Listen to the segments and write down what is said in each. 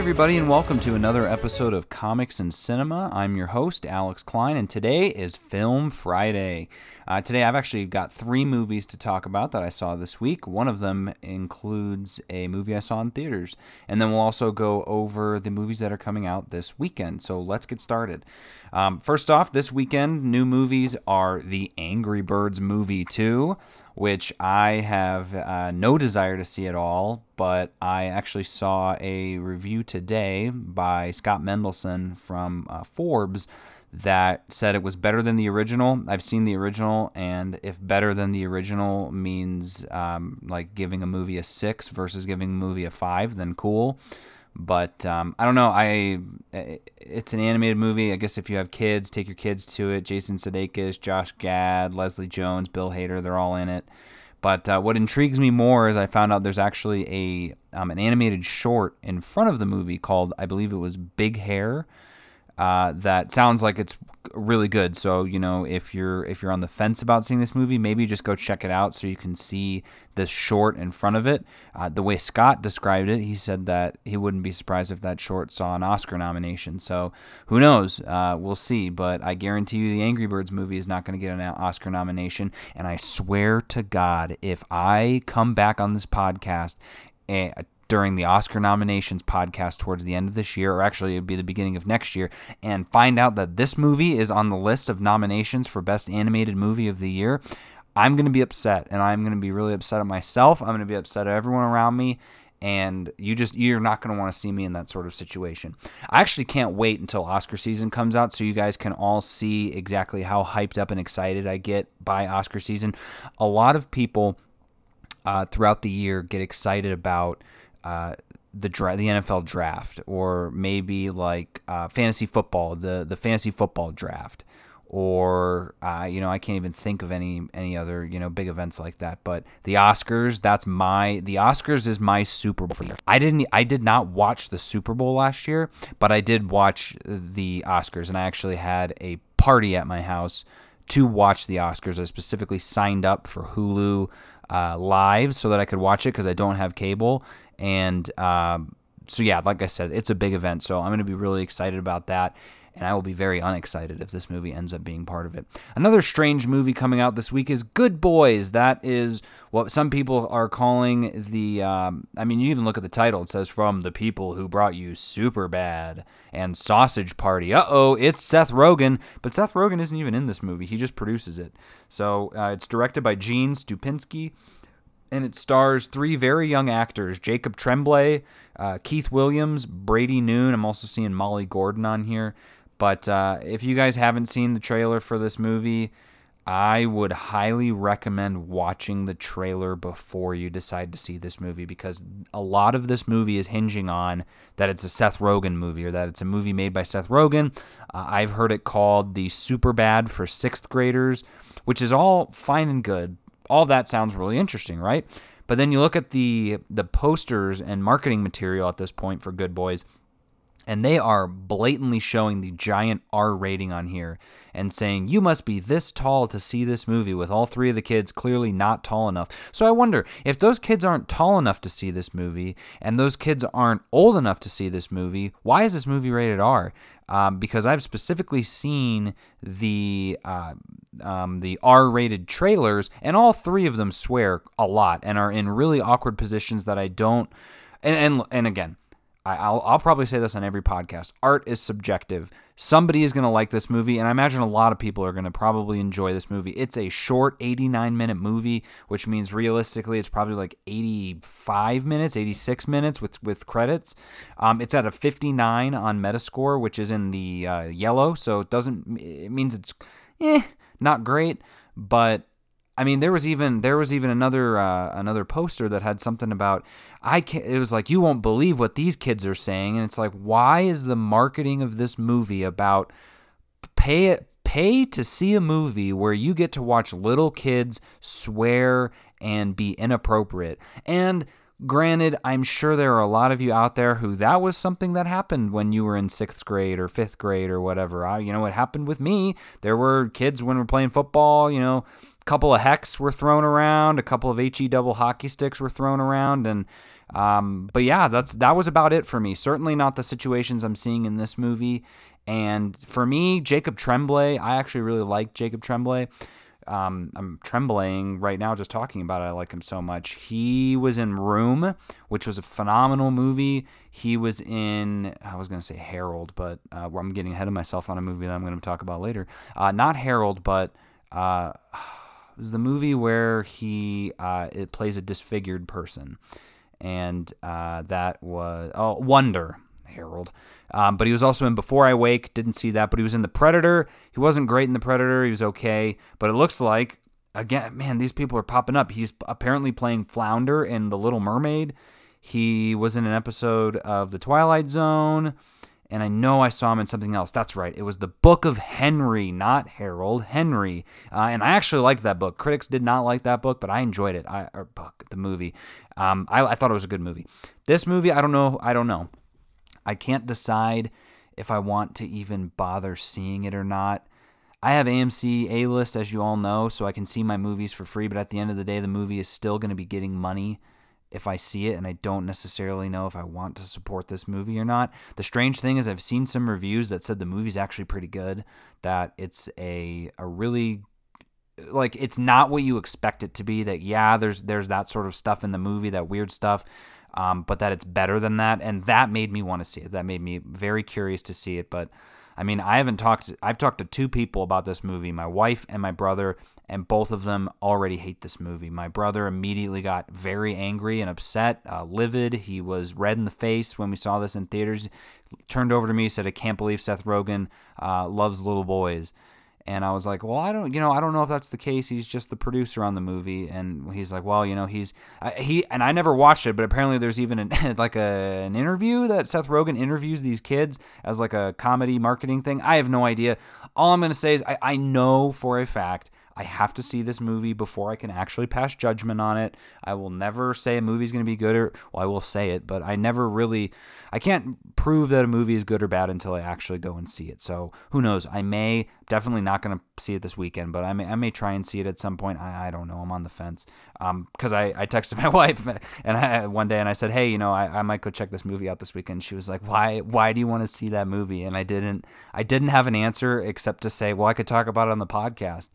everybody, and welcome to another episode of Comics and Cinema. I'm your host, Alex Klein, and today is Film Friday. Uh, today, I've actually got three movies to talk about that I saw this week. One of them includes a movie I saw in theaters, and then we'll also go over the movies that are coming out this weekend. So let's get started. Um, first off, this weekend, new movies are The Angry Birds Movie 2 which I have uh, no desire to see at all. But I actually saw a review today by Scott Mendelson from uh, Forbes that said it was better than the original. I've seen the original, and if better than the original means um, like giving a movie a six versus giving a movie a five, then cool. But um, I don't know. I it's an animated movie. I guess if you have kids, take your kids to it. Jason Sudeikis, Josh Gad, Leslie Jones, Bill Hader, they're all in it. But uh, what intrigues me more is I found out there's actually a um, an animated short in front of the movie called I believe it was Big Hair uh, that sounds like it's really good. So you know, if you're if you're on the fence about seeing this movie, maybe just go check it out so you can see this short in front of it. Uh, the way Scott described it, he said that he wouldn't be surprised if that short saw an Oscar nomination. So who knows? Uh, we'll see. But I guarantee you, the Angry Birds movie is not going to get an Oscar nomination. And I swear to God, if I come back on this podcast. Eh, during the Oscar nominations podcast towards the end of this year, or actually it'd be the beginning of next year, and find out that this movie is on the list of nominations for Best Animated Movie of the Year, I'm going to be upset. And I'm going to be really upset at myself. I'm going to be upset at everyone around me. And you just, you're not going to want to see me in that sort of situation. I actually can't wait until Oscar season comes out so you guys can all see exactly how hyped up and excited I get by Oscar season. A lot of people uh, throughout the year get excited about uh, the dra- the NFL draft, or maybe like uh, fantasy football, the the fantasy football draft, or uh, you know I can't even think of any any other you know big events like that. But the Oscars, that's my the Oscars is my Super Bowl for year. I didn't I did not watch the Super Bowl last year, but I did watch the Oscars, and I actually had a party at my house to watch the Oscars. I specifically signed up for Hulu uh, live so that I could watch it because I don't have cable, and um, so, yeah, like I said, it's a big event. So I'm going to be really excited about that. And I will be very unexcited if this movie ends up being part of it. Another strange movie coming out this week is Good Boys. That is what some people are calling the. Um, I mean, you even look at the title. It says from the people who brought you Superbad and Sausage Party. Uh oh, it's Seth Rogen. But Seth Rogen isn't even in this movie. He just produces it. So uh, it's directed by Gene Stupinski and it stars three very young actors Jacob Tremblay, uh, Keith Williams, Brady Noon. I'm also seeing Molly Gordon on here. But uh, if you guys haven't seen the trailer for this movie, I would highly recommend watching the trailer before you decide to see this movie because a lot of this movie is hinging on that it's a Seth Rogen movie or that it's a movie made by Seth Rogen. Uh, I've heard it called the Superbad for sixth graders, which is all fine and good, all that sounds really interesting, right? But then you look at the the posters and marketing material at this point for Good Boys, and they are blatantly showing the giant R rating on here and saying you must be this tall to see this movie with all three of the kids clearly not tall enough. So I wonder if those kids aren't tall enough to see this movie and those kids aren't old enough to see this movie, why is this movie rated R? Um, because I've specifically seen the uh, um, the R-rated trailers, and all three of them swear a lot and are in really awkward positions that I don't. And and, and again, I, will I'll probably say this on every podcast. Art is subjective. Somebody is going to like this movie, and I imagine a lot of people are going to probably enjoy this movie. It's a short 89 minute movie, which means realistically it's probably like 85 minutes, 86 minutes with, with credits. Um, it's at a 59 on Metascore, which is in the uh, yellow, so it doesn't, it means it's eh, not great, but I mean, there was even there was even another uh, another poster that had something about I can It was like you won't believe what these kids are saying, and it's like why is the marketing of this movie about pay it pay to see a movie where you get to watch little kids swear and be inappropriate? And Granted, I'm sure there are a lot of you out there who that was something that happened when you were in sixth grade or fifth grade or whatever. I, you know, it happened with me. There were kids when we are playing football, you know, a couple of hex were thrown around, a couple of HE double hockey sticks were thrown around, and Um, but yeah, that's that was about it for me. Certainly not the situations I'm seeing in this movie. And for me, Jacob Tremblay, I actually really like Jacob Tremblay. Um, I'm trembling right now just talking about it. I like him so much. He was in Room, which was a phenomenal movie. He was in, I was going to say Harold, but uh, I'm getting ahead of myself on a movie that I'm going to talk about later. Uh, not Harold, but uh, it was the movie where he uh, it plays a disfigured person, and uh, that was oh Wonder Harold. Um, but he was also in Before I Wake. Didn't see that, but he was in The Predator. He wasn't great in The Predator. He was okay, but it looks like again, man, these people are popping up. He's apparently playing Flounder in The Little Mermaid. He was in an episode of The Twilight Zone and I know I saw him in something else. That's right. It was the Book of Henry, not Harold Henry. Uh, and I actually liked that book. Critics did not like that book, but I enjoyed it. I or book the movie. Um, I, I thought it was a good movie. This movie, I don't know. I don't know. I can't decide if I want to even bother seeing it or not. I have AMC A list, as you all know, so I can see my movies for free. But at the end of the day, the movie is still going to be getting money if I see it and I don't necessarily know if I want to support this movie or not. The strange thing is I've seen some reviews that said the movie's actually pretty good, that it's a a really like it's not what you expect it to be that yeah, there's there's that sort of stuff in the movie, that weird stuff. Um, but that it's better than that, and that made me want to see it. That made me very curious to see it. But I mean, I haven't talked. I've talked to two people about this movie, my wife and my brother, and both of them already hate this movie. My brother immediately got very angry and upset, uh, livid. He was red in the face when we saw this in theaters. Turned over to me, said, "I can't believe Seth Rogen uh, loves little boys." And I was like, well, I don't, you know, I don't know if that's the case. He's just the producer on the movie, and he's like, well, you know, he's he, and I never watched it, but apparently there's even an, like a, an interview that Seth Rogen interviews these kids as like a comedy marketing thing. I have no idea. All I'm gonna say is I, I know for a fact I have to see this movie before I can actually pass judgment on it. I will never say a movie's going to be good or well, I will say it, but I never really I can't prove that a movie is good or bad until I actually go and see it. So, who knows? I may definitely not going to see it this weekend, but I may I may try and see it at some point. I, I don't know. I'm on the fence. Um cuz I I texted my wife and I, one day and I said, "Hey, you know, I, I might go check this movie out this weekend." She was like, "Why why do you want to see that movie?" And I didn't I didn't have an answer except to say, "Well, I could talk about it on the podcast."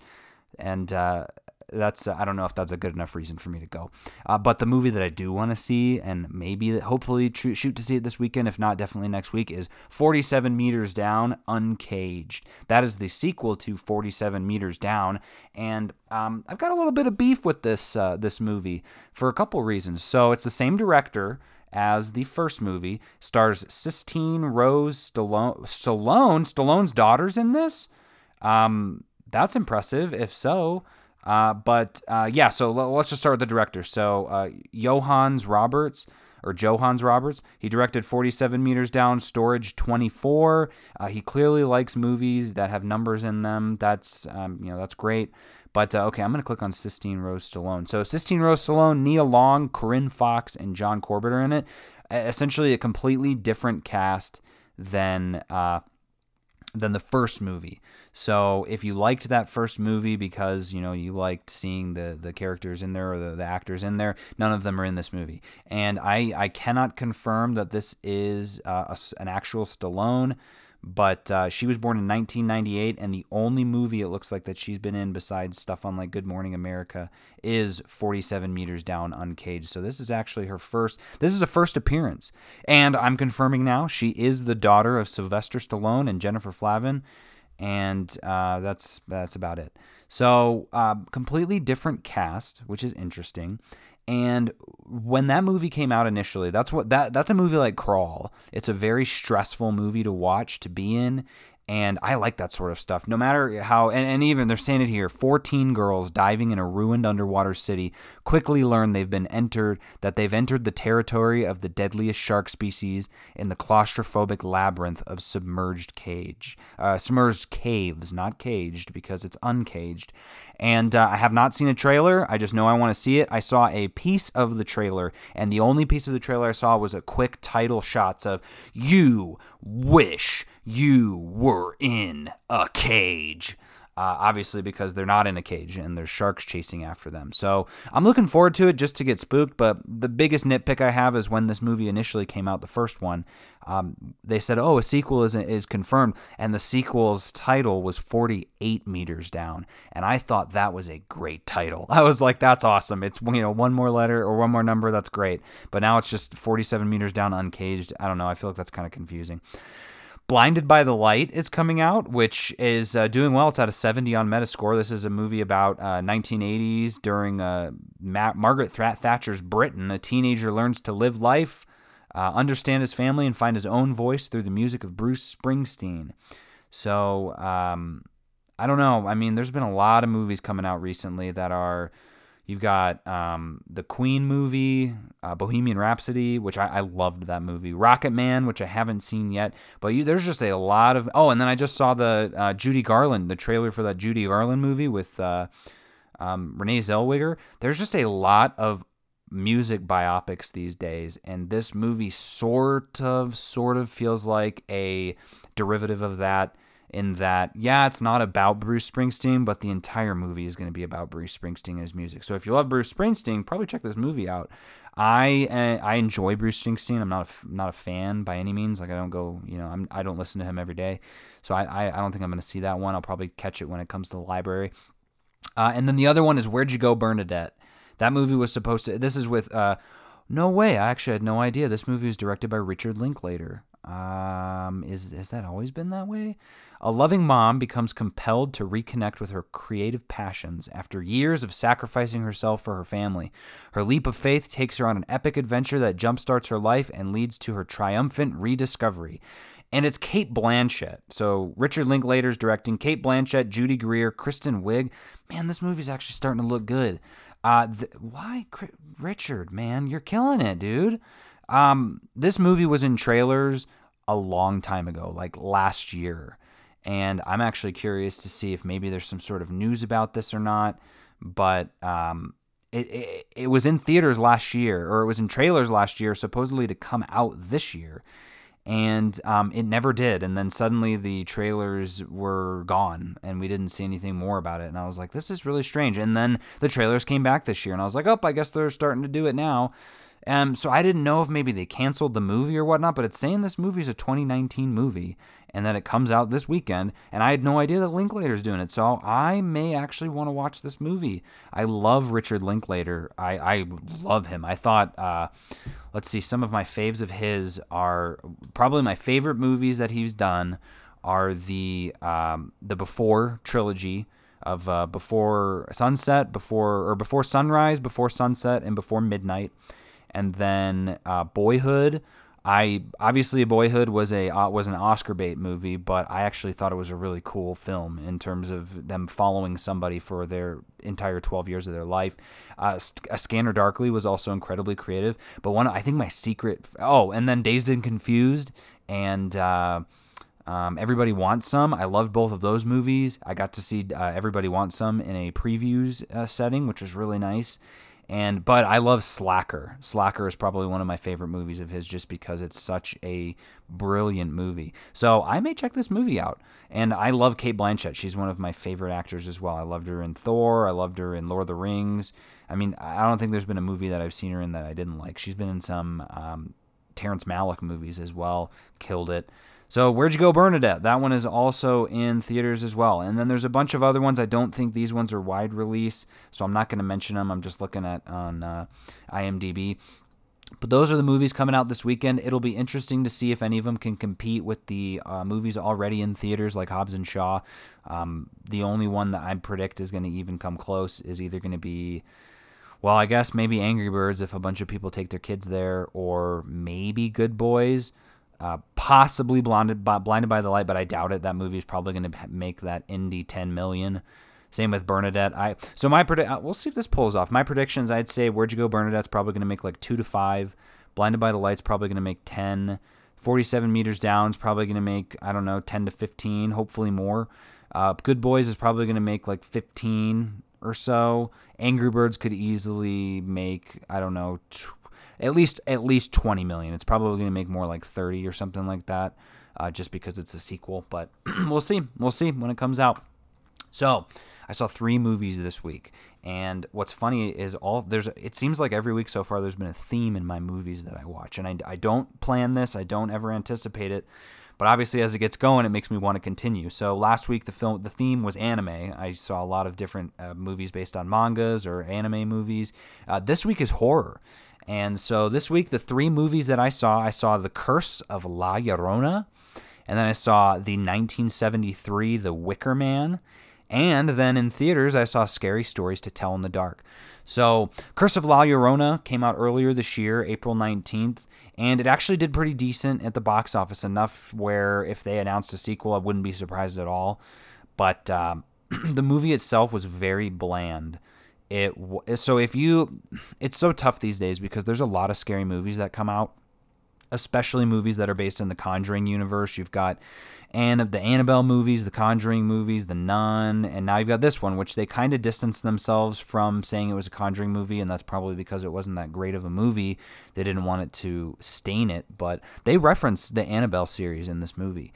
And uh, that's uh, I don't know if that's a good enough reason for me to go. Uh, but the movie that I do want to see, and maybe hopefully shoot to see it this weekend, if not definitely next week, is 47 Meters Down, Uncaged. That is the sequel to 47 Meters Down, and um, I've got a little bit of beef with this uh, this movie for a couple reasons. So it's the same director as the first movie. Stars Sistine Rose Stallone. Stallone. Stallone's daughter's in this. Um, that's impressive. If so, uh, but uh, yeah, so let's just start with the director. So uh, Johannes Roberts or Johannes Roberts, he directed 47 Meters Down, Storage 24. Uh, he clearly likes movies that have numbers in them. That's um, you know that's great. But uh, okay, I'm to click on Sistine Rose Stallone. So Sistine Rose Stallone, Nia Long, Corinne Foxx, and John Corbett are in it. Essentially, a completely different cast than uh, than the first movie. So if you liked that first movie because you know you liked seeing the the characters in there or the, the actors in there, none of them are in this movie. And I I cannot confirm that this is uh, a, an actual Stallone but uh, she was born in 1998, and the only movie it looks like that she's been in besides stuff on like Good Morning America is 47 Meters Down Uncaged. So this is actually her first. This is a first appearance, and I'm confirming now she is the daughter of Sylvester Stallone and Jennifer Flavin, and uh, that's that's about it. So uh, completely different cast, which is interesting. And when that movie came out initially, that's what that that's a movie like Crawl. It's a very stressful movie to watch, to be in, and I like that sort of stuff. No matter how, and, and, even they're saying it here 14 girls diving in a ruined underwater city quickly learn they've been entered, that they've entered the territory of the deadliest shark species in the claustrophobic labyrinth of submerged cage. Uh, submerged caves, not caged because it's uncaged. And uh, I have not seen a trailer. I just know I want to see it. I saw a piece of the trailer, and the only piece of the trailer I saw was a quick title shots of You Wish You Were in a Cage. Uh, obviously, because they're not in a cage and there's sharks chasing after them. So I'm looking forward to it just to get spooked. But the biggest nitpick I have is when this movie initially came out, the first one, um, they said, "Oh, a sequel is is confirmed," and the sequel's title was 48 meters down, and I thought that was a great title. I was like, "That's awesome! It's you know one more letter or one more number, that's great." But now it's just 47 meters down, uncaged. I don't know. I feel like that's kind of confusing. Blinded by the Light is coming out, which is uh, doing well. It's at a 70 on Metascore. This is a movie about uh, 1980s during uh, Ma- Margaret Thatcher's Britain. A teenager learns to live life uh, understand his family, and find his own voice through the music of Bruce Springsteen. So, um, I don't know. I mean, there's been a lot of movies coming out recently that are. You've got um, the Queen movie, uh, Bohemian Rhapsody, which I, I, loved that movie. Rocketman, which I haven't seen yet, but you, there's just a lot of. Oh, and then I just saw the uh, Judy Garland, the trailer for that Judy Garland movie with uh, um, Renee Zellweger. There's just a lot of music biopics these days, and this movie sort of, sort of feels like a derivative of that. In that, yeah, it's not about Bruce Springsteen, but the entire movie is going to be about Bruce Springsteen and his music. So if you love Bruce Springsteen, probably check this movie out. I uh, I enjoy Bruce Springsteen. I'm not a, not a fan by any means. Like I don't go, you know, I'm I don't listen to him every day. So I I, I don't think I'm going to see that one. I'll probably catch it when it comes to the library. Uh, and then the other one is Where'd You Go, Bernadette? That movie was supposed to. This is with. Uh, no way. I actually had no idea. This movie was directed by Richard Linklater. Um, is has that always been that way? A loving mom becomes compelled to reconnect with her creative passions after years of sacrificing herself for her family. Her leap of faith takes her on an epic adventure that jumpstarts her life and leads to her triumphant rediscovery. And it's Cate Blanchett. So Richard Linklater's directing Cate Blanchett, Judy Greer, Kristen Wiig. Man, this movie's actually starting to look good. Uh, th- why, Richard? Man, you're killing it, dude. Um, this movie was in trailers a long time ago, like last year, and I'm actually curious to see if maybe there's some sort of news about this or not. But um, it, it it was in theaters last year, or it was in trailers last year, supposedly to come out this year and um, it never did. And then suddenly the trailers were gone, and we didn't see anything more about it. And I was like, this is really strange. And then the trailers came back this year, and I was like, oh, I guess they're starting to do it now. Um, so I didn't know if maybe they canceled the movie or whatnot, but it's saying this movie is a 2019 movie and that it comes out this weekend. And I had no idea that Linklater's doing it, so I may actually want to watch this movie. I love Richard Linklater. I, I love him. I thought, uh, let's see, some of my faves of his are probably my favorite movies that he's done are the um, the Before trilogy of uh, Before Sunset, Before or Before Sunrise, Before Sunset, and Before Midnight and then uh, Boyhood. I obviously Boyhood was a uh, was an Oscar bait movie, but I actually thought it was a really cool film in terms of them following somebody for their entire 12 years of their life. Uh, a Scanner Darkly was also incredibly creative, but one I think my secret oh, and then Dazed and Confused and uh, um, Everybody Wants Some. I loved both of those movies. I got to see uh, Everybody Wants Some in a previews uh, setting, which was really nice. And but I love Slacker. Slacker is probably one of my favorite movies of his just because it's such a brilliant movie. So I may check this movie out. And I love Cate Blanchett. She's one of my favorite actors as well. I loved her in Thor. I loved her in Lord of the Rings. I mean, I don't think there's been a movie that I've seen her in that I didn't like. She's been in some um, Terrence Malick movies as well. Killed it. So, Where'd You Go, Bernadette? That one is also in theaters as well. And then there's a bunch of other ones. I don't think these ones are wide release, so I'm not going to mention them. I'm just looking at on uh, IMDb. But those are the movies coming out this weekend. It'll be interesting to see if any of them can compete with the uh, movies already in theaters like Hobbs and Shaw. Um, the only one that I predict is going to even come close is either going to be, well, I guess maybe Angry Birds if a bunch of people take their kids there, or maybe Good Boys. Uh, possibly blinded by, blinded by the light, but I doubt it. That movie is probably going to make that Indy 10 million. Same with Bernadette. I so my. Uh, we'll see if this pulls off. My predictions. I'd say Where'd You Go, Bernadette's probably going to make like two to five. Blinded by the Light's probably going to make 10. 47 meters down is probably going to make I don't know 10 to 15. Hopefully more. Uh, Good Boys is probably going to make like 15 or so. Angry Birds could easily make I don't know at least at least 20 million. It's probably going to make more like 30 or something like that, uh, just because it's a sequel. But we'll see. We'll see when it comes out. So I saw three movies this week. And what's funny is all there's. It seems like every week so far there's been a theme in my movies that I watch, and I, I don't plan this. I don't ever anticipate it, but obviously as it gets going, it makes me want to continue. So last week the film the theme was anime. I saw a lot of different uh, movies based on mangas or anime movies. Uh, this week is horror, and so this week the three movies that I saw, I saw The Curse of La Llorona, and then I saw the 1973 The Wicker Man and then in theaters, I saw Scary Stories to Tell in the Dark. So, Curse of La Llorona came out earlier this year, April 19th, and it actually did pretty decent at the box office, enough where if they announced a sequel, I wouldn't be surprised at all. But uh, the movie itself was very bland. It so if you, it's so tough these days because there's a lot of scary movies that come out especially movies that are based in the Conjuring universe. You've got and the Annabelle movies, the Conjuring movies, The Nun, and now you've got this one, which they kind of distanced themselves from saying it was a Conjuring movie, and that's probably because it wasn't that great of a movie. They didn't want it to stain it, but they reference the Annabelle series in this movie.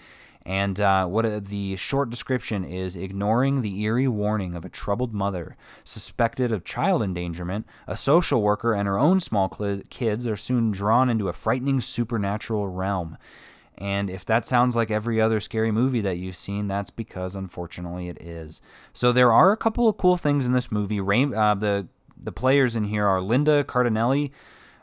And uh, what the short description is ignoring the eerie warning of a troubled mother suspected of child endangerment, a social worker and her own small cl- kids are soon drawn into a frightening supernatural realm. And if that sounds like every other scary movie that you've seen, that's because unfortunately it is. So there are a couple of cool things in this movie. Rain, uh, the the players in here are Linda Cardinelli,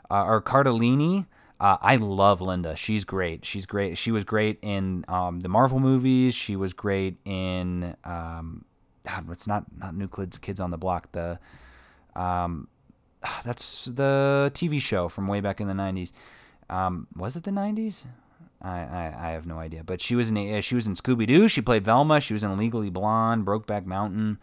uh, or Cardellini. Uh, I love Linda. She's great. She's great. She was great in um, the Marvel movies. She was great in um, God, it's not not New Kids Kids on the Block. The um, that's the TV show from way back in the '90s. Um, was it the '90s? I, I, I have no idea. But she was in she was in Scooby Doo. She played Velma. She was in Legally Blonde, Brokeback Mountain.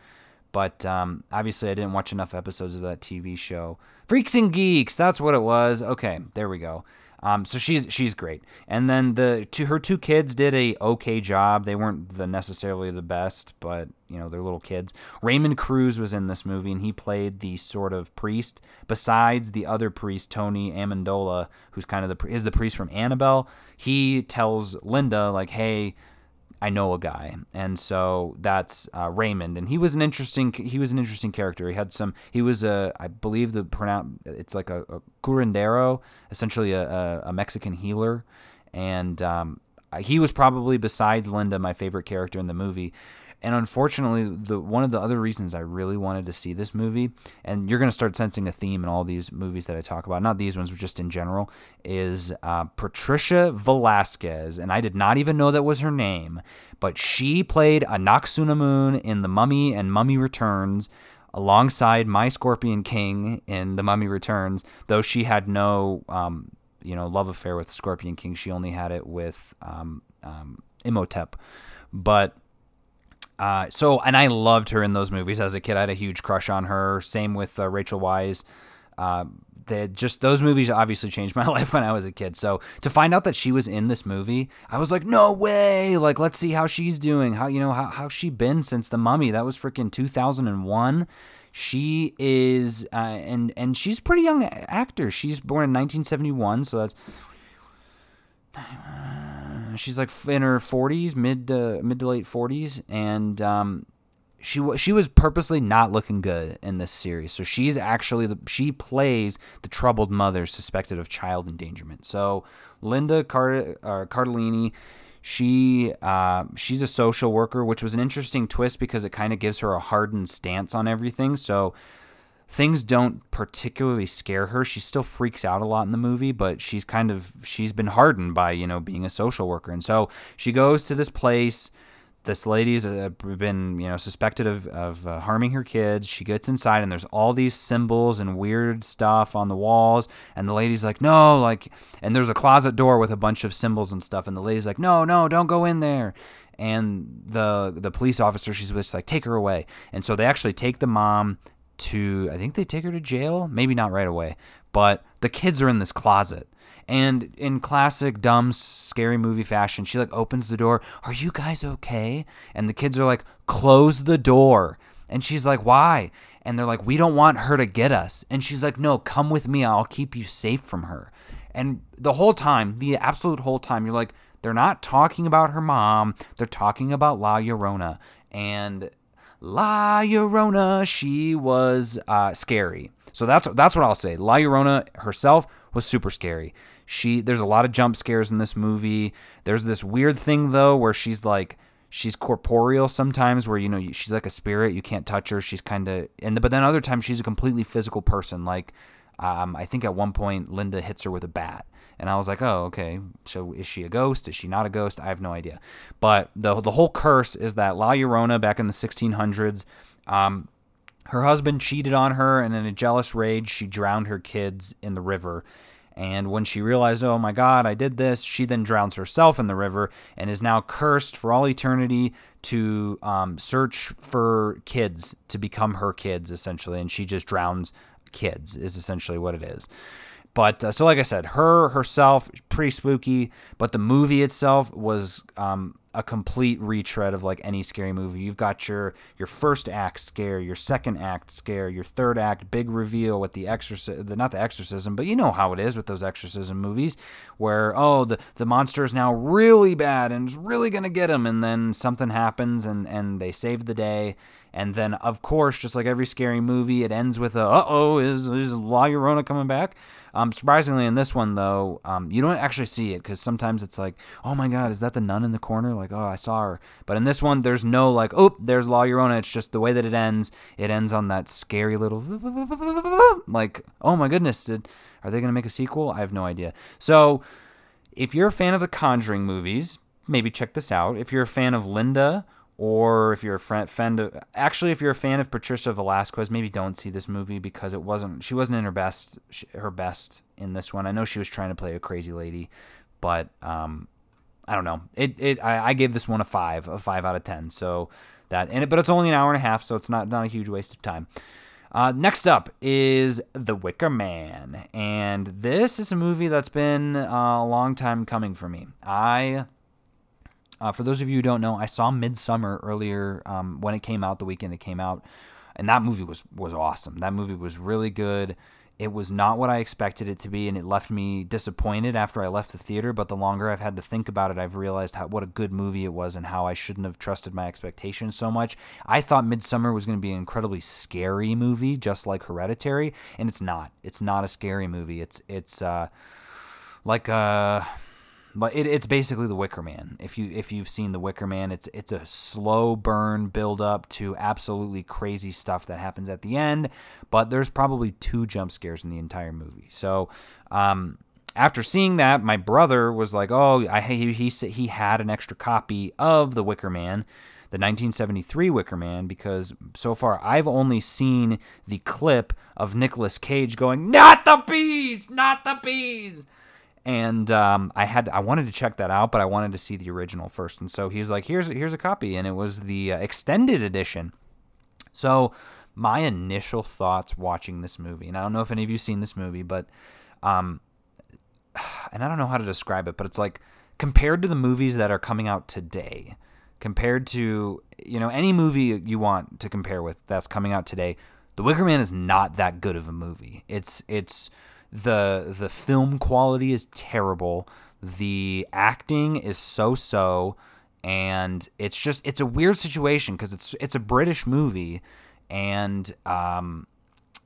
But um, obviously, I didn't watch enough episodes of that TV show. Freaks and Geeks. That's what it was. Okay, there we go. Um, so she's she's great, and then the two her two kids did a okay job. They weren't the necessarily the best, but you know they're little kids. Raymond Cruz was in this movie, and he played the sort of priest. Besides the other priest, Tony Amendola, who's kind of the is the priest from Annabelle. He tells Linda like, "Hey, I know a guy, and so that's uh, Raymond, and he was an interesting he was an interesting character. He had some he was a I believe the pronoun it's like a, a curandero, essentially a, a, a Mexican healer, and um, he was probably besides Linda my favorite character in the movie. And unfortunately, the one of the other reasons I really wanted to see this movie, and you're going to start sensing a theme in all these movies that I talk about, not these ones, but just in general, is uh, Patricia Velasquez. And I did not even know that was her name, but she played Anck-su-namun in The Mummy and Mummy Returns alongside my Scorpion King in The Mummy Returns, though she had no, um, you know, love affair with Scorpion King. She only had it with um, um, Imhotep. But uh, so, and I loved her in those movies as a kid. I had a huge crush on her. Same with uh, Rachel Weisz. Uh, they just those movies obviously changed my life when I was a kid. So to find out that she was in this movie, I was like, no way! Like, let's see how she's doing. How you know how how she been since the Mummy? That was freaking two thousand and one. She is, uh, and and she's a pretty young actor. She's born in nineteen seventy one, so that's she's like in her 40s, mid to mid to late 40s, and um, she she was purposely not looking good in this series. So she's actually the she plays the troubled mother suspected of child endangerment. So Linda Card- uh, Cardellini, she uh, she's a social worker, which was an interesting twist because it kind of gives her a hardened stance on everything. So things don't particularly scare her. She still freaks out a lot in the movie, but she's kind of she's been hardened by, you know, being a social worker. And so she goes to this place. This lady's uh, been you know suspected of, of uh, harming her kids. She gets inside and there's all these symbols and weird stuff on the walls. And the lady's like no like and there's a closet door with a bunch of symbols and stuff. And the lady's like no no don't go in there. And the the police officer she's just like take her away. And so they actually take the mom to I think they take her to jail, maybe not right away, but the kids are in this closet. And in classic dumb scary movie fashion, she like opens the door, "Are you guys okay?" And the kids are like, "Close the door." And she's like, "Why?" And they're like, "We don't want her to get us." And she's like, "No, come with me. I'll keep you safe from her." And the whole time, the absolute whole time, you're like, they're not talking about her mom. They're talking about La Llorona. And La Llorona, she was uh, scary. So that's that's what I'll say. La Llorona herself was super scary. She there's a lot of jump scares in this movie. There's this weird thing though where she's like she's corporeal sometimes where you know she's like a spirit you can't touch her she's kind of and but then other times she's a completely physical person like um, i think at one point linda hits her with a bat and i was like oh okay. So is she a ghost? Is she not a ghost? I have no idea. But the, the whole curse is that la llorona back in the 1600s um, her husband cheated on her and in a jealous rage she drowned her kids in the river. And when she realized, oh my God, I did this, she then drowns herself in the river and is now cursed for all eternity to um, search for kids to become her kids, essentially. And she just drowns kids, is essentially what it is. But uh, so, like I said, her herself pretty spooky, but the movie itself was um, a complete retread of like any scary movie. You've got your your first act scare, your second act scare, your third act big reveal with the exorcism, not the exorcism, but you know how it is with those exorcism movies, where oh the the monster is now really bad and is really gonna get him, and then something happens and and they save the day, and then of course just like every scary movie, it ends with a uh oh is is La Llorona coming back? Um, surprisingly, in this one though, um, you don't actually see it because sometimes it's like, oh my god, is that the nun in the corner? Like, oh, I saw her. But in this one, there's no like, oh, there's La Llorona. It's just the way that it ends. It ends on that scary little, like, oh my goodness, did are they gonna make a sequel? I have no idea. So, if you're a fan of the Conjuring movies, maybe check this out. If you're a fan of Linda or if you're a friend, fan of actually if you're a fan of Patricia Velasquez, maybe don't see this movie because it wasn't she wasn't in her best her best in this one. I know she was trying to play a crazy lady, but um, I don't know. It it I, I gave this one a five, a five out of ten. So that and it, but it's only an hour and a half, so it's not not a huge waste of time. Uh, next up is The Wicker Man, and this is a movie that's been uh, a long time coming for me. I uh, for those of you who don't know, I saw Midsommar earlier um, when it came out, the weekend it came out, and that movie was was awesome. That movie was really good. It was not what I expected it to be, and it left me disappointed after I left the theater. But the longer I've had to think about it, I've realized how, what a good movie it was and how I shouldn't have trusted my expectations so much. I thought Midsommar was going to be an incredibly scary movie, just like Hereditary, and it's not. It's not a scary movie. It's it's uh, like a uh, but it, it's basically the Wicker Man. If you if you've seen the Wicker Man, it's it's a slow burn build up to absolutely crazy stuff that happens at the end. But there's probably two jump scares in the entire movie. So um, after seeing that, my brother was like, "Oh, I he he he had an extra copy of the Wicker Man." The 1973 Wicker Man, because so far I've only seen the clip of Nicolas Cage going, "Not the bees, not the bees," and um, I had I wanted to check that out, but I wanted to see the original first. And so he was like, "Here's here's a copy," and it was the uh, extended edition. So my initial thoughts watching this movie, and I don't know if any of you've seen this movie, but um, and I don't know how to describe it, but it's like compared to the movies that are coming out today, compared to you know any movie you want to compare with that's coming out today, The Wicker Man is not that good of a movie. It's it's the the film quality is terrible. The acting is so so, and it's just it's a weird situation because it's it's a British movie, and um,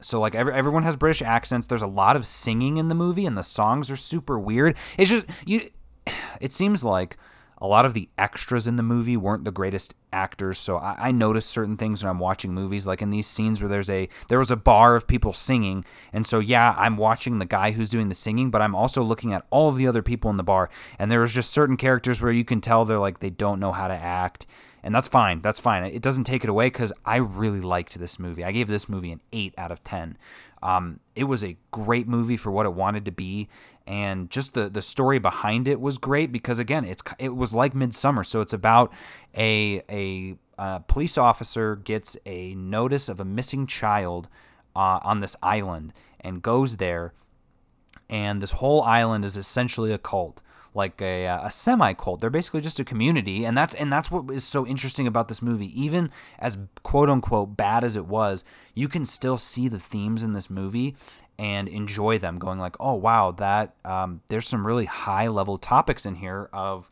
so like every, everyone has British accents. There's a lot of singing in the movie, and the songs are super weird. It's just you. It seems like a lot of the extras in the movie weren't the greatest actors so I, I noticed certain things when i'm watching movies like in these scenes where there's a there was a bar of people singing and so yeah i'm watching the guy who's doing the singing but i'm also looking at all of the other people in the bar and there was just certain characters where you can tell they're like they don't know how to act and that's fine that's fine. It doesn't take it away because i really liked this movie. I gave this movie an 8 out of 10 um, it was a great movie for what it wanted to be and just the the story behind it was great because again it's it was like midsommar so it's about a a, a police officer gets a notice of a missing child uh, on this island and goes there and this whole island is essentially a cult like a, a semi cult. They're basically just a community, and that's and that's what is so interesting about this movie. Even as quote unquote bad as it was, you can still see the themes in this movie, and enjoy them going like oh wow that um, there's some really high level topics in here of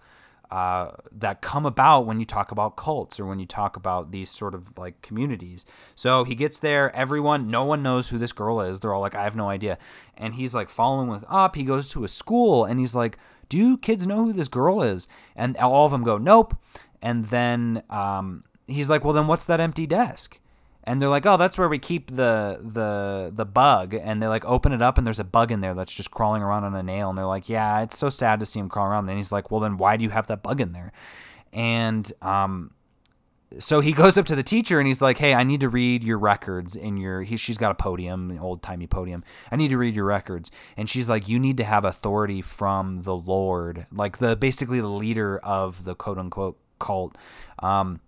uh, that come about when you talk about cults or when you talk about these sort of like communities. So he gets there, everyone, no one knows who this girl is. They're all like, I have no idea. And he's like following with up. He goes to a school and he's like, Do kids know who this girl is? And all of them go, Nope. And then um, he's like, Well, then what's that empty desk? And they're like, "Oh, that's where we keep the the the bug." And they like open it up, and there's a bug in there that's just crawling around on a nail. And they're like, "Yeah, it's so sad to see him crawl around." And he's like, "Well, then why do you have that bug in there?" And um, so he goes up to the teacher and he's like, "Hey, I need to read your records in your." He, she's got a podium, an old timey podium. I need to read your records, and she's like, "You need to have authority from the Lord, like the basically the leader of the quote unquote cult." Um,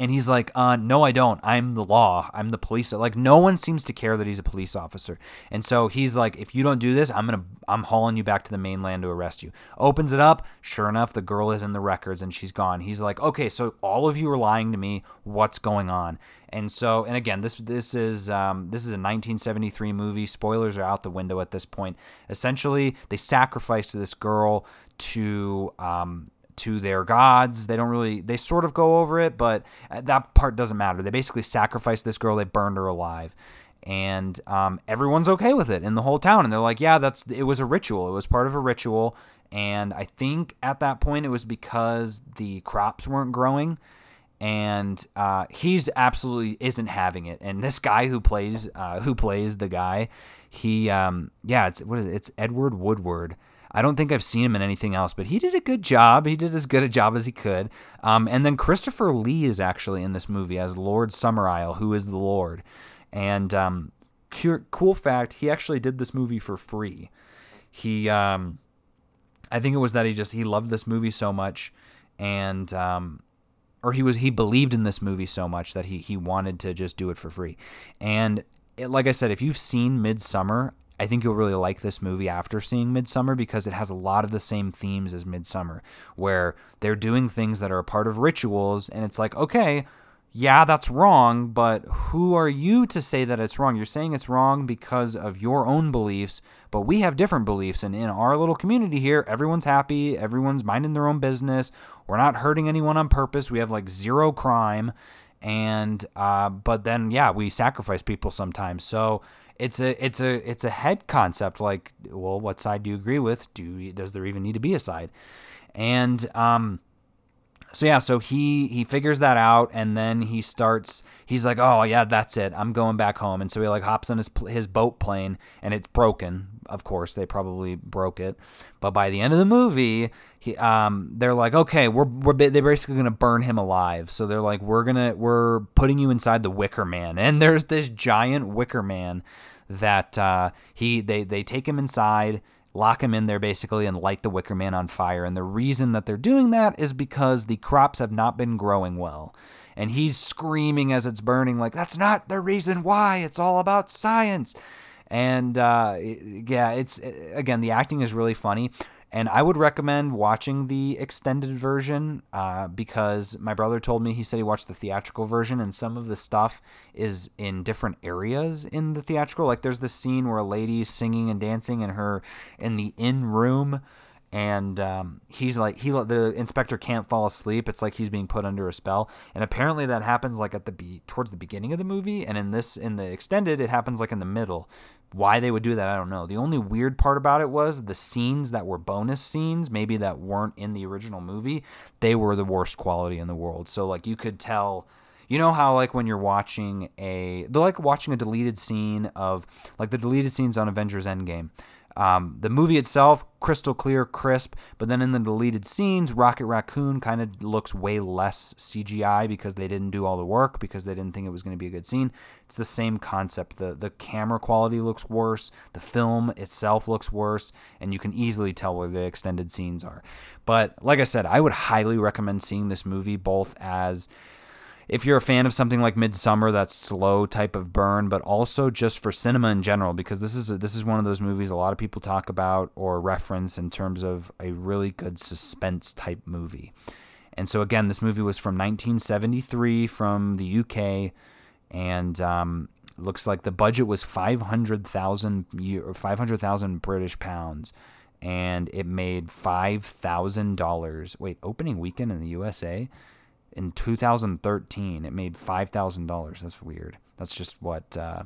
and he's like, uh, no, I don't. I'm the law. I'm the police. Like no one seems to care that he's a police officer. And so he's like, if you don't do this, I'm gonna I'm hauling you back to the mainland to arrest you. Opens it up. Sure enough, the girl is in the records and she's gone. He's like, okay, so all of you are lying to me. What's going on? And so, and again, this this is um, this is a 1973 movie. Spoilers are out the window at this point. Essentially, they sacrifice this girl to um, to their gods. They don't really, they sort of go over it, but that part doesn't matter. They basically sacrificed this girl, they burned her alive. And um, everyone's okay with it in the whole town. And they're like, yeah, that's, it was a ritual. It was part of a ritual. And I think at that point it was because the crops weren't growing and uh, he's absolutely isn't having it. And this guy who plays uh, who plays the guy, he um, yeah, it's what is it? It's Edward Woodward. I don't think I've seen him in anything else, but he did a good job. He did as good a job as he could. Um, and then Christopher Lee is actually in this movie as Lord Summerisle, who is the Lord. And um, cool fact, he actually did this movie for free. He, um, I think it was that he just he loved this movie so much, and um, or he was he believed in this movie so much that he he wanted to just do it for free. And it, like I said, if you've seen Midsommar, I think you'll really like this movie after seeing Midsommar because it has a lot of the same themes as Midsommar, where they're doing things that are a part of rituals, and it's like, okay, yeah, that's wrong, but who are you to say that it's wrong? You're saying it's wrong because of your own beliefs, but we have different beliefs. And in our little community here, everyone's happy, everyone's minding their own business. We're not hurting anyone on purpose. We have like zero crime. And, uh, but then, yeah, we sacrifice people sometimes. So it's a it's a it's a head concept like well what side do you agree with? Do does there even need to be a side? And um so yeah so he he figures that out and then he starts he's like oh yeah that's it. I'm going back home. And so he like hops on his his boat plane and it's broken. Of course they probably broke it. But by the end of the movie he um they're like okay we're we're they're basically gonna burn him alive. So they're like we're gonna we're putting you inside the wicker man. And there's this giant wicker man that uh, he they they take him inside lock him in there basically and light the wicker man on fire. And the reason that they're doing that is because the crops have not been growing well. And he's screaming as it's burning like that's not the reason why. It's all about science. And uh, yeah it's again the acting is really funny and I would recommend watching the extended version uh, because my brother told me he said he watched the theatrical version, and some of the stuff is in different areas in the theatrical. Like there's this scene where a lady's singing and dancing in her in the in room, and um, he's like he the inspector can't fall asleep. It's like he's being put under a spell, and apparently that happens like at the be towards the beginning of the movie, and in this in the extended it happens like in the middle. Why they would do that, I don't know. The only weird part about it was the scenes that were bonus scenes, maybe that weren't in the original movie, they were the worst quality in the world. So like you could tell you know how like when you're watching a they're like watching a deleted scene of like the deleted scenes on Avengers Endgame um, the movie itself, crystal clear, crisp, but then in the deleted scenes, Rocket Raccoon kind of looks way less CGI because they didn't do all the work because they didn't think it was going to be a good scene. It's the same concept. The the camera quality looks worse, the film itself looks worse, and you can easily tell where the extended scenes are. But like I said, I would highly recommend seeing this movie both as if you're a fan of something like Midsommar, that slow type of burn, but also just for cinema in general, because this is a, this is one of those movies a lot of people talk about or reference in terms of a really good suspense type movie. And so again, this movie was from 1973 from the UK, and um, looks like the budget was 500,000 500,000 British pounds and it made five thousand dollars. Wait, opening weekend in the USA in 2013, it made five thousand dollars. That's weird. That's just what. Uh,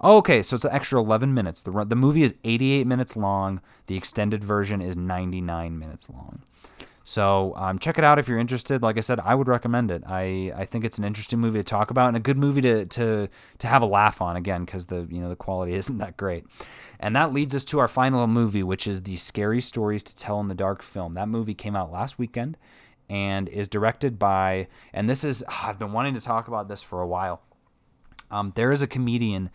oh, okay, so it's an extra 11 minutes. The the movie is 88 minutes long. The extended version is 99 minutes long. So um, check it out if you're interested. Like I said, I would recommend it. I, I think it's an interesting movie to talk about and a good movie to to to have a laugh on again because the you know the quality isn't that great. And that leads us to our final movie, which is the Scary Stories to Tell in the Dark film. That movie came out last weekend and is directed by and this is I've been wanting to talk about this for a while. Um, there is a comedian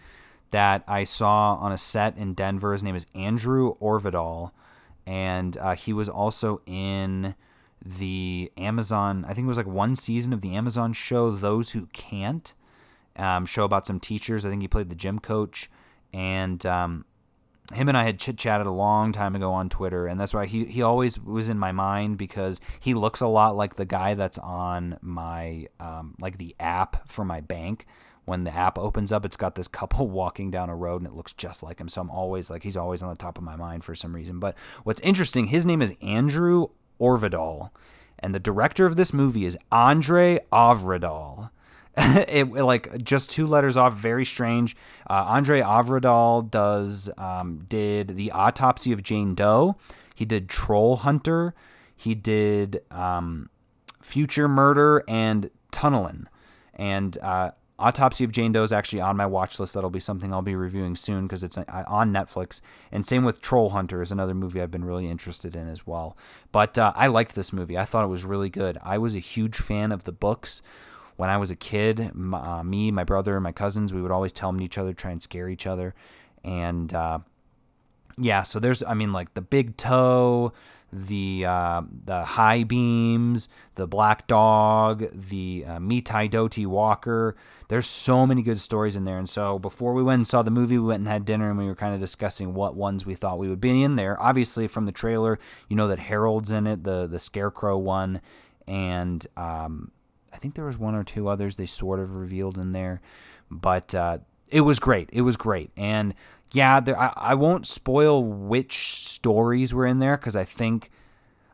that I saw on a set in Denver. His name is Andrew Orvedahl, and uh, he was also in the Amazon. I think it was like one season of the Amazon show Those Who Can't, um, show about some teachers. I think he played the gym coach, and um, him and I had chit chatted a long time ago on Twitter, and that's why he he always was in my mind because he looks a lot like the guy that's on my um, like the app for my bank when the app opens up, it's got this couple walking down a road and it looks just like him. So I'm always like, he's always on the top of my mind for some reason. But what's interesting, his name is Andrew Orvedahl, and the director of this movie is André Øvredal. it like just two letters off, very strange. Uh, André Øvredal does um, did the autopsy of Jane Doe. He did Troll Hunter. He did um, Future Murder and Tunnelin. And uh, Autopsy of Jane Doe is actually on my watch list. That'll be something I'll be reviewing soon because it's uh, on Netflix. And same with Troll Hunter is another movie I've been really interested in as well. But uh, I liked this movie. I thought it was really good. I was a huge fan of the books when I was a kid. Uh, me, my brother, and my cousins, we would always tell them to each other, try and scare each other. And uh, yeah, so there's, I mean, like the big toe, the uh, the high beams, the black dog, the uh, Me Tie Dough-ty Walker. There's so many good stories in there. And so before we went and saw the movie, we went and had dinner and we were kind of discussing what ones we thought we would be in there. Obviously, from the trailer, you know that Harold's in it, the the Scarecrow one, and um, I think there was one or two others they sort of revealed in there, but uh, it was great. It was great, and yeah, there, I, I won't spoil which stories were in there because I think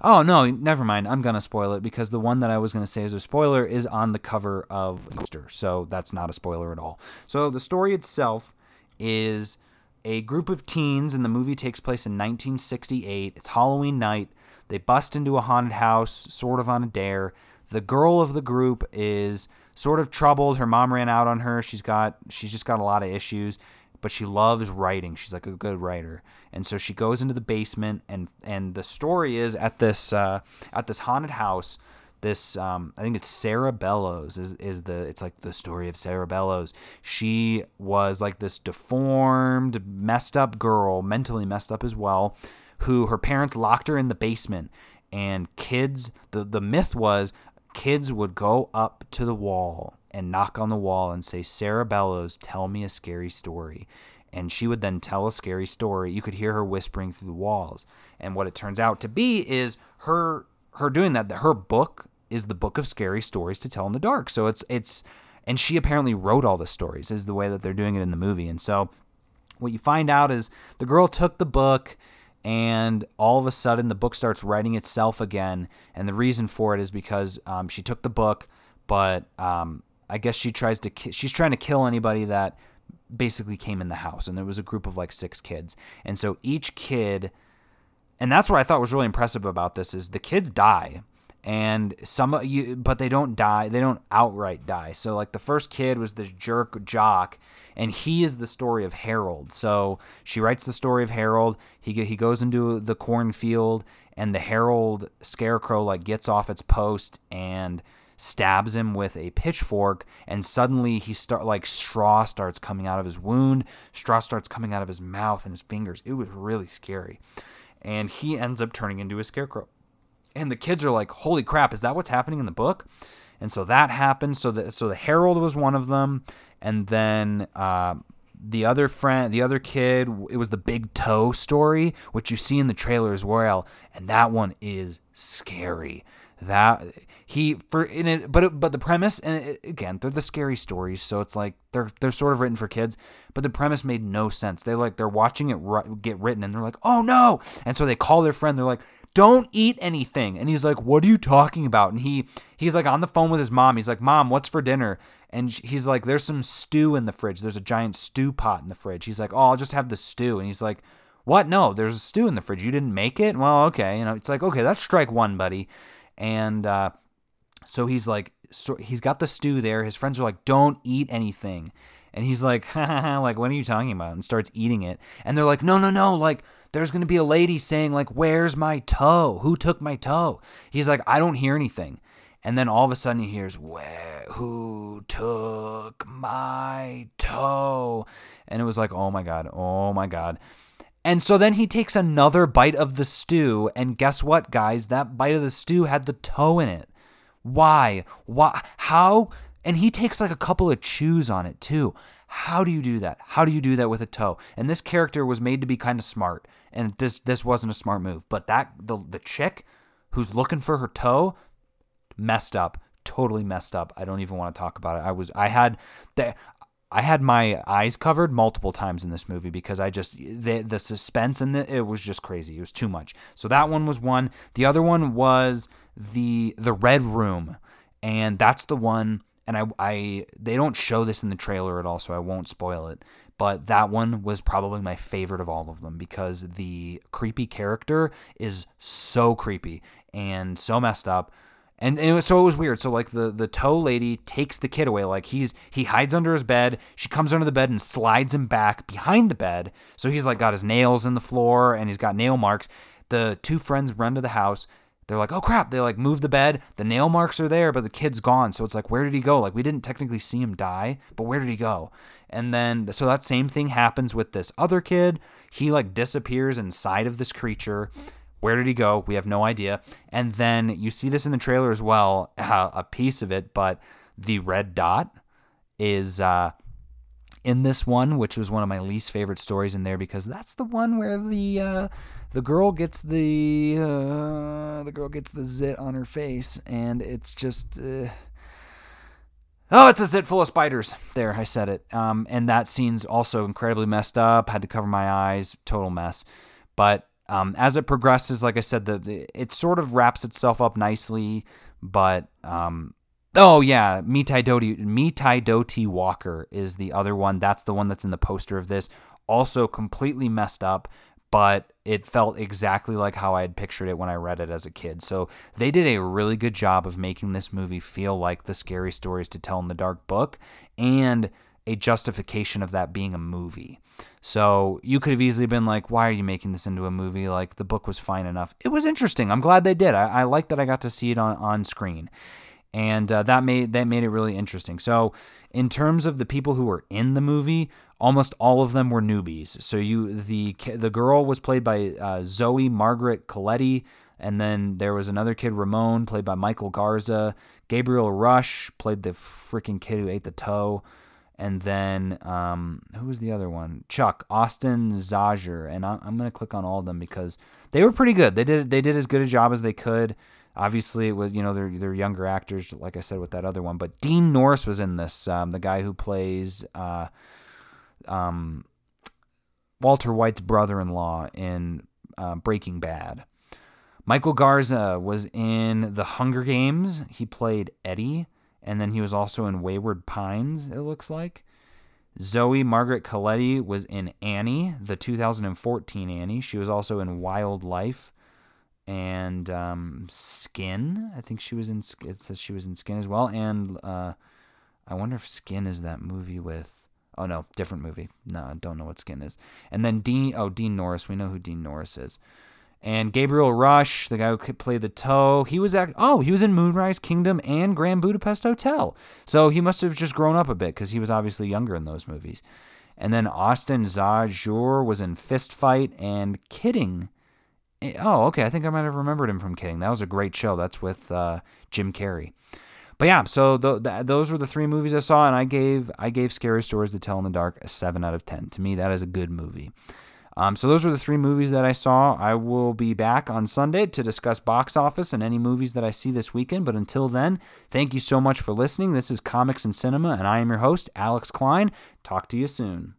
Oh no, never mind. I'm gonna spoil it because the one that I was gonna say as a spoiler is on the cover of the poster, so that's not a spoiler at all. So the story itself is a group of teens, and the movie takes place in 1968. It's Halloween night. They bust into a haunted house, sort of on a dare. The girl of the group is sort of troubled. Her mom ran out on her. She's got she's just got a lot of issues but she loves writing. She's like a good writer, and so she goes into the basement, and and the story is at this uh, at this haunted house. This um, I think it's Sarah Bellows is is the it's like the story of Sarah Bellows. She was like this deformed, messed up girl, mentally messed up as well, who her parents locked her in the basement, and kids. The the myth was kids would go up to the wall and knock on the wall and say, Sarah Bellows, tell me a scary story. And she would then tell a scary story. You could hear her whispering through the walls. And what it turns out to be is her her doing that, that her book is the book of scary stories to tell in the dark. So it's it's and she apparently wrote all the stories is the way that they're doing it in the movie. And so what you find out is the girl took the book and all of a sudden the book starts writing itself again. And the reason for it is because um, she took the book, but um, I guess she tries to ki- she's trying to kill anybody that basically came in the house and there was a group of like six kids. And so each kid and that's what I thought was really impressive about this is the kids die and some you but they don't die they don't outright die. So like the first kid was this jerk jock and he is the story of harold. So she writes the story of harold. He, he goes into the cornfield and the harold scarecrow like gets off its post and stabs him with a pitchfork and suddenly he start like straw starts coming out of his wound straw starts coming out of his mouth and his fingers. It was really scary. And he ends up turning into a scarecrow and the kids are like holy crap is that what's happening in the book? And so that happened. So that so the Harold was one of them. And then uh, the other friend the other kid it was the big toe story which you see in the trailer as well. And that one is scary. That he for in it but but the premise and it, again they're the scary stories. So it's like they're they're sort of written for kids but the premise made no sense. They like they're watching it get written and they're like oh no. And so they call their friend. They're like don't eat anything. And he's like what are you talking about? And he he's like on the phone with his mom. He's like mom what's for dinner? And he's like there's some stew in the fridge. There's a giant stew pot in the fridge. He's like oh i'll just have the stew. And he's like what? No there's a stew in the fridge. You didn't make it? Well okay. You know it's like okay that's strike one buddy. And uh so he's like, so he's got the stew there. His friends are like, don't eat anything. And he's like, like, what are you talking about? And starts eating it. And they're like, no, no, no. Like, there's going to be a lady saying, like, where's my toe? Who took my toe? He's like, I don't hear anything. And then all of a sudden he hears, where, who took my toe? And it was like, oh my God, oh my God. And so then he takes another bite of the stew. And guess what, guys? That bite of the stew had the toe in it. Why? Why? How? And he takes like a couple of chews on it too. How do you do that? How do you do that with a toe? And this character was made to be kind of smart, and this this wasn't a smart move. But that the the chick who's looking for her toe messed up, totally messed up. I don't even want to talk about it. I was I had the I had my eyes covered multiple times in this movie because I just the the suspense and it was just crazy. It was too much. So that one was one. The other one was the the red room, and that's the one. And I I they don't show this in the trailer at all, so I won't spoil it. But that one was probably my favorite of all of them because the creepy character is so creepy and so messed up. And, and it was, so it was weird. So like the the toe lady takes the kid away. Like he's he hides under his bed. She comes under the bed and slides him back behind the bed. So he's like got his nails in the floor and he's got nail marks. The two friends run to the house. They're like, oh crap. They like move the bed. The nail marks are there, but the kid's gone. So it's like, where did he go? Like, we didn't technically see him die, but where did he go? And then, so that same thing happens with this other kid. He like disappears inside of this creature. Where did he go? We have no idea. And then you see this in the trailer as well, uh, a piece of it, but the red dot is uh, in this one, which was one of my least favorite stories in there because that's the one where the uh, the girl gets the uh, the girl gets the zit on her face, and it's just. Uh, oh, it's a zit full of spiders. There, I said it. Um, and that scene's also incredibly messed up. Had to cover my eyes. Total mess. But um, as it progresses, like I said, the, the, it sort of wraps itself up nicely. But um, oh yeah, Me Tie Dough-ty Mitai Doti Walker is the other one. That's the one that's in the poster of this. Also completely messed up but it felt exactly like how I had pictured it when I read it as a kid. So they did a really good job of making this movie feel like the scary stories to tell in the dark book and a justification of that being a movie. So you could have easily been like, why are you making this into a movie? Like the book was fine enough. It was interesting. I'm glad they did. I, I like that I got to see it on, on screen. And uh, that made that made it really interesting. So, in terms of the people who were in the movie, almost all of them were newbies. So you the the girl was played by uh, Zoe Margaret Colletti, and then there was another kid Ramon played by Michael Garza. Gabriel Rush played the freaking kid who ate the toe. And then um, who was the other one? Chuck Austin Zajur, and I'm, I'm gonna click on all of them because they were pretty good. They did they did as good a job as they could. Obviously, it was you know they're they're younger actors, like I said with that other one. But Dean Norris was in this, um, the guy who plays uh, um, Walter White's brother-in-law in uh, Breaking Bad. Michael Garza was in The Hunger Games. He played Eddie, and then he was also in Wayward Pines. It looks like. Zoe Margaret Colletti was in Annie, the 2014 Annie. She was also in Wildlife and um, Skin. I think she was in. It says she was in Skin as well. And uh, I wonder if Skin is that movie with Oh no, different movie. No, I don't know what Skin is. And then Dean. Oh, Dean Norris. We know who Dean Norris is. And Gabriel Rush, the guy who could play the toe, he was at oh he was in Moonrise Kingdom and Grand Budapest Hotel. So he must have just grown up a bit because he was obviously younger in those movies. And then Austin Zajur was in Fist Fight and Kidding. Eh, oh, okay. I think I might have remembered him from Kidding. That was a great show. That's with uh, Jim Carrey. But yeah, so th- th- those were the three movies I saw, and I gave I gave Scary Stories to Tell in the Dark a seven out of ten. To me, that is a good movie. Um, so those were the three movies that I saw. I will be back on Sunday to discuss box office and any movies that I see this weekend. But until then, thank you so much for listening. This is Comics and Cinema, and I am your host, Alex Klein. Talk to you soon.